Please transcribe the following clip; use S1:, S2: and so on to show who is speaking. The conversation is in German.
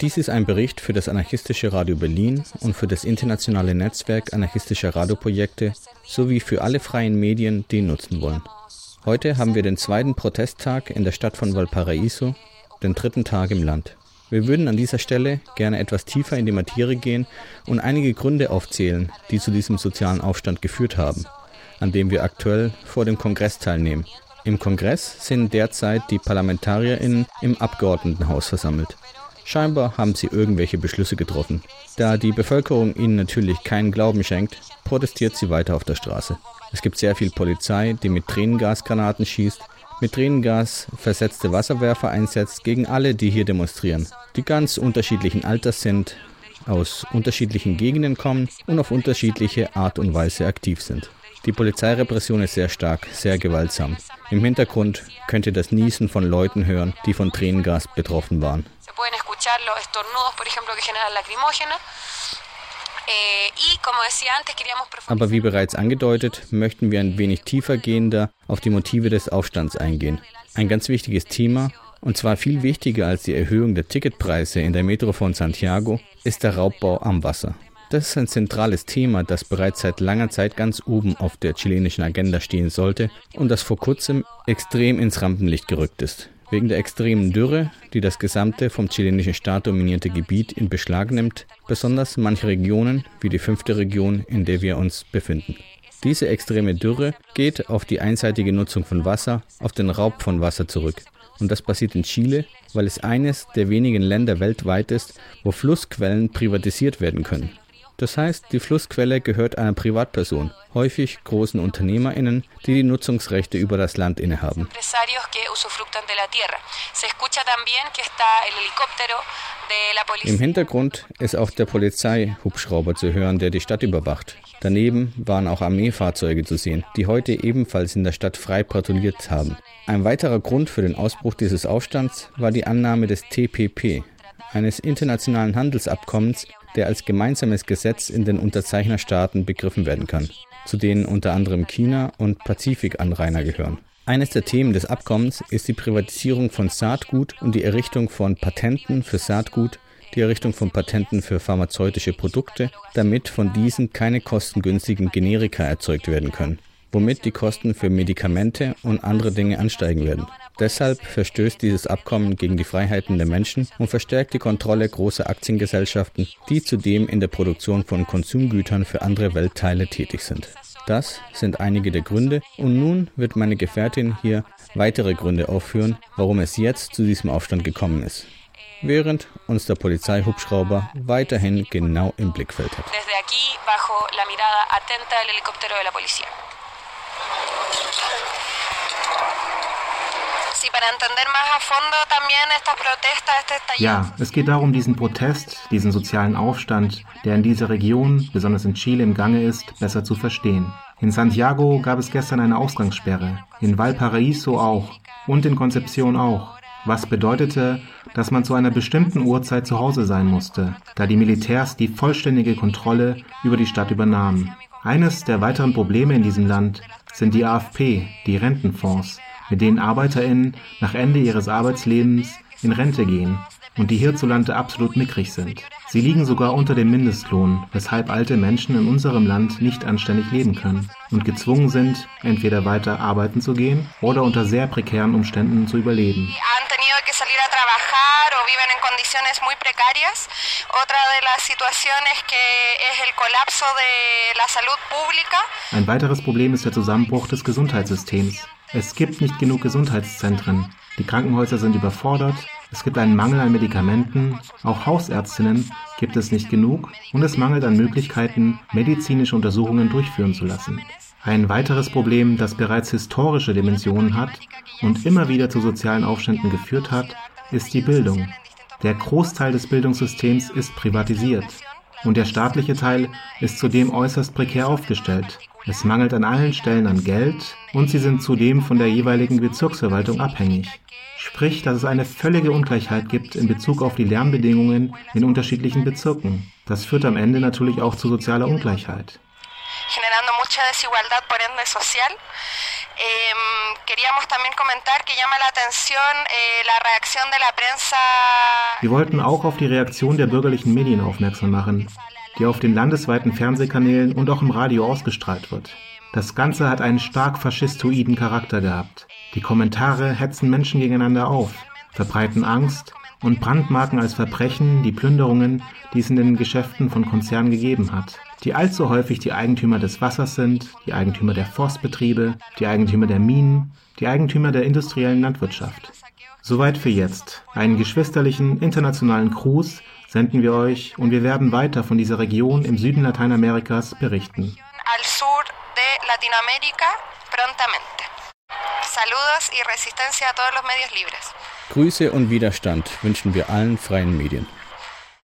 S1: Dies ist ein Bericht für das anarchistische Radio Berlin und für das internationale Netzwerk anarchistischer Radioprojekte sowie für alle freien Medien, die ihn nutzen wollen. Heute haben wir den zweiten Protesttag in der Stadt von Valparaiso, den dritten Tag im Land. Wir würden an dieser Stelle gerne etwas tiefer in die Materie gehen und einige Gründe aufzählen, die zu diesem sozialen Aufstand geführt haben, an dem wir aktuell vor dem Kongress teilnehmen. Im Kongress sind derzeit die ParlamentarierInnen im Abgeordnetenhaus versammelt. Scheinbar haben sie irgendwelche Beschlüsse getroffen. Da die Bevölkerung ihnen natürlich keinen Glauben schenkt, protestiert sie weiter auf der Straße. Es gibt sehr viel Polizei, die mit Tränengasgranaten schießt, mit Tränengas versetzte Wasserwerfer einsetzt gegen alle, die hier demonstrieren, die ganz unterschiedlichen Alters sind, aus unterschiedlichen Gegenden kommen und auf unterschiedliche Art und Weise aktiv sind. Die Polizeirepression ist sehr stark, sehr gewaltsam. Im Hintergrund könnt ihr das Niesen von Leuten hören, die von Tränengas betroffen waren. Eh, Aber wie bereits angedeutet, möchten wir ein wenig tiefer gehender auf die Motive des Aufstands eingehen. Ein ganz wichtiges Thema, und zwar viel wichtiger als die Erhöhung der Ticketpreise in der Metro von Santiago, ist der Raubbau am Wasser. Das ist ein zentrales Thema, das bereits seit langer Zeit ganz oben auf der chilenischen Agenda stehen sollte und das vor kurzem extrem ins Rampenlicht gerückt ist. Wegen der extremen Dürre, die das gesamte vom chilenischen Staat dominierte Gebiet in Beschlag nimmt, besonders manche Regionen, wie die fünfte Region, in der wir uns befinden. Diese extreme Dürre geht auf die einseitige Nutzung von Wasser, auf den Raub von Wasser zurück. Und das passiert in Chile, weil es eines der wenigen Länder weltweit ist, wo Flussquellen privatisiert werden können. Das heißt, die Flussquelle gehört einer Privatperson, häufig großen UnternehmerInnen, die die Nutzungsrechte über das Land innehaben. Im Hintergrund ist auch der Polizeihubschrauber zu hören, der die Stadt überwacht. Daneben waren auch Armeefahrzeuge zu sehen, die heute ebenfalls in der Stadt frei patrouilliert haben. Ein weiterer Grund für den Ausbruch dieses Aufstands war die Annahme des TPP, eines internationalen Handelsabkommens, der als gemeinsames Gesetz in den Unterzeichnerstaaten begriffen werden kann, zu denen unter anderem China und Pazifikanrainer gehören. Eines der Themen des Abkommens ist die Privatisierung von Saatgut und die Errichtung von Patenten für Saatgut, die Errichtung von Patenten für pharmazeutische Produkte, damit von diesen keine kostengünstigen Generika erzeugt werden können womit die Kosten für Medikamente und andere Dinge ansteigen werden. Deshalb verstößt dieses Abkommen gegen die Freiheiten der Menschen und verstärkt die Kontrolle großer Aktiengesellschaften, die zudem in der Produktion von Konsumgütern für andere Weltteile tätig sind. Das sind einige der Gründe und nun wird meine Gefährtin hier weitere Gründe aufführen, warum es jetzt zu diesem Aufstand gekommen ist während uns der Polizeihubschrauber weiterhin genau im Blickfeld hat.
S2: Ja, es geht darum, diesen Protest, diesen sozialen Aufstand, der in dieser Region, besonders in Chile, im Gange ist, besser zu verstehen. In Santiago gab es gestern eine Ausgangssperre, in Valparaiso auch und in Concepción auch, was bedeutete, dass man zu einer bestimmten Uhrzeit zu Hause sein musste, da die Militärs die vollständige Kontrolle über die Stadt übernahmen. Eines der weiteren Probleme in diesem Land sind die AFP, die Rentenfonds, mit denen ArbeiterInnen nach Ende ihres Arbeitslebens in Rente gehen und die hierzulande absolut mickrig sind. Sie liegen sogar unter dem Mindestlohn, weshalb alte Menschen in unserem Land nicht anständig leben können und gezwungen sind, entweder weiter arbeiten zu gehen oder unter sehr prekären Umständen zu überleben. Viven en condiciones muy precarias. Otra de las situaciones que es el colapso de la salud pública. Ein weiteres Problem ist der Zusammenbruch des Gesundheitssystems. Es gibt nicht genug Gesundheitszentren. Die Krankenhäuser sind überfordert. Es gibt einen Mangel an Medikamenten. Auch Hausärztinnen gibt es nicht genug. Und es mangelt an Möglichkeiten, medizinische Untersuchungen durchführen zu lassen. Ein weiteres Problem, das bereits historische Dimensionen hat und immer wieder zu sozialen Aufständen geführt hat, ist die Bildung. Der Großteil des Bildungssystems ist privatisiert und der staatliche Teil ist zudem äußerst prekär aufgestellt. Es mangelt an allen Stellen an Geld und sie sind zudem von der jeweiligen Bezirksverwaltung abhängig. Sprich, dass es eine völlige Ungleichheit gibt in Bezug auf die Lernbedingungen in unterschiedlichen Bezirken. Das führt am Ende natürlich auch zu sozialer Ungleichheit. Generando mucha desigualdad por ende social Wir wollten auch auf die Reaktion der bürgerlichen Medien aufmerksam machen, die auf den landesweiten Fernsehkanälen und auch im Radio ausgestrahlt wird. Das Ganze hat einen stark faschistoiden Charakter gehabt. Die Kommentare hetzen Menschen gegeneinander auf, verbreiten Angst und brandmarken als Verbrechen die Plünderungen, die es in den Geschäften von Konzernen gegeben hat, die allzu häufig die Eigentümer des Wassers sind, die Eigentümer der Forstbetriebe, die Eigentümer der Minen, die Eigentümer der industriellen Landwirtschaft. Soweit für jetzt. Einen geschwisterlichen internationalen Gruß senden wir euch und wir werden weiter von dieser Region im Süden Lateinamerikas berichten. Al sur de Latinoamérica prontamente.
S1: Saludos y resistencia a todos los medios libres. Grüße und Widerstand wünschen wir allen freien Medien.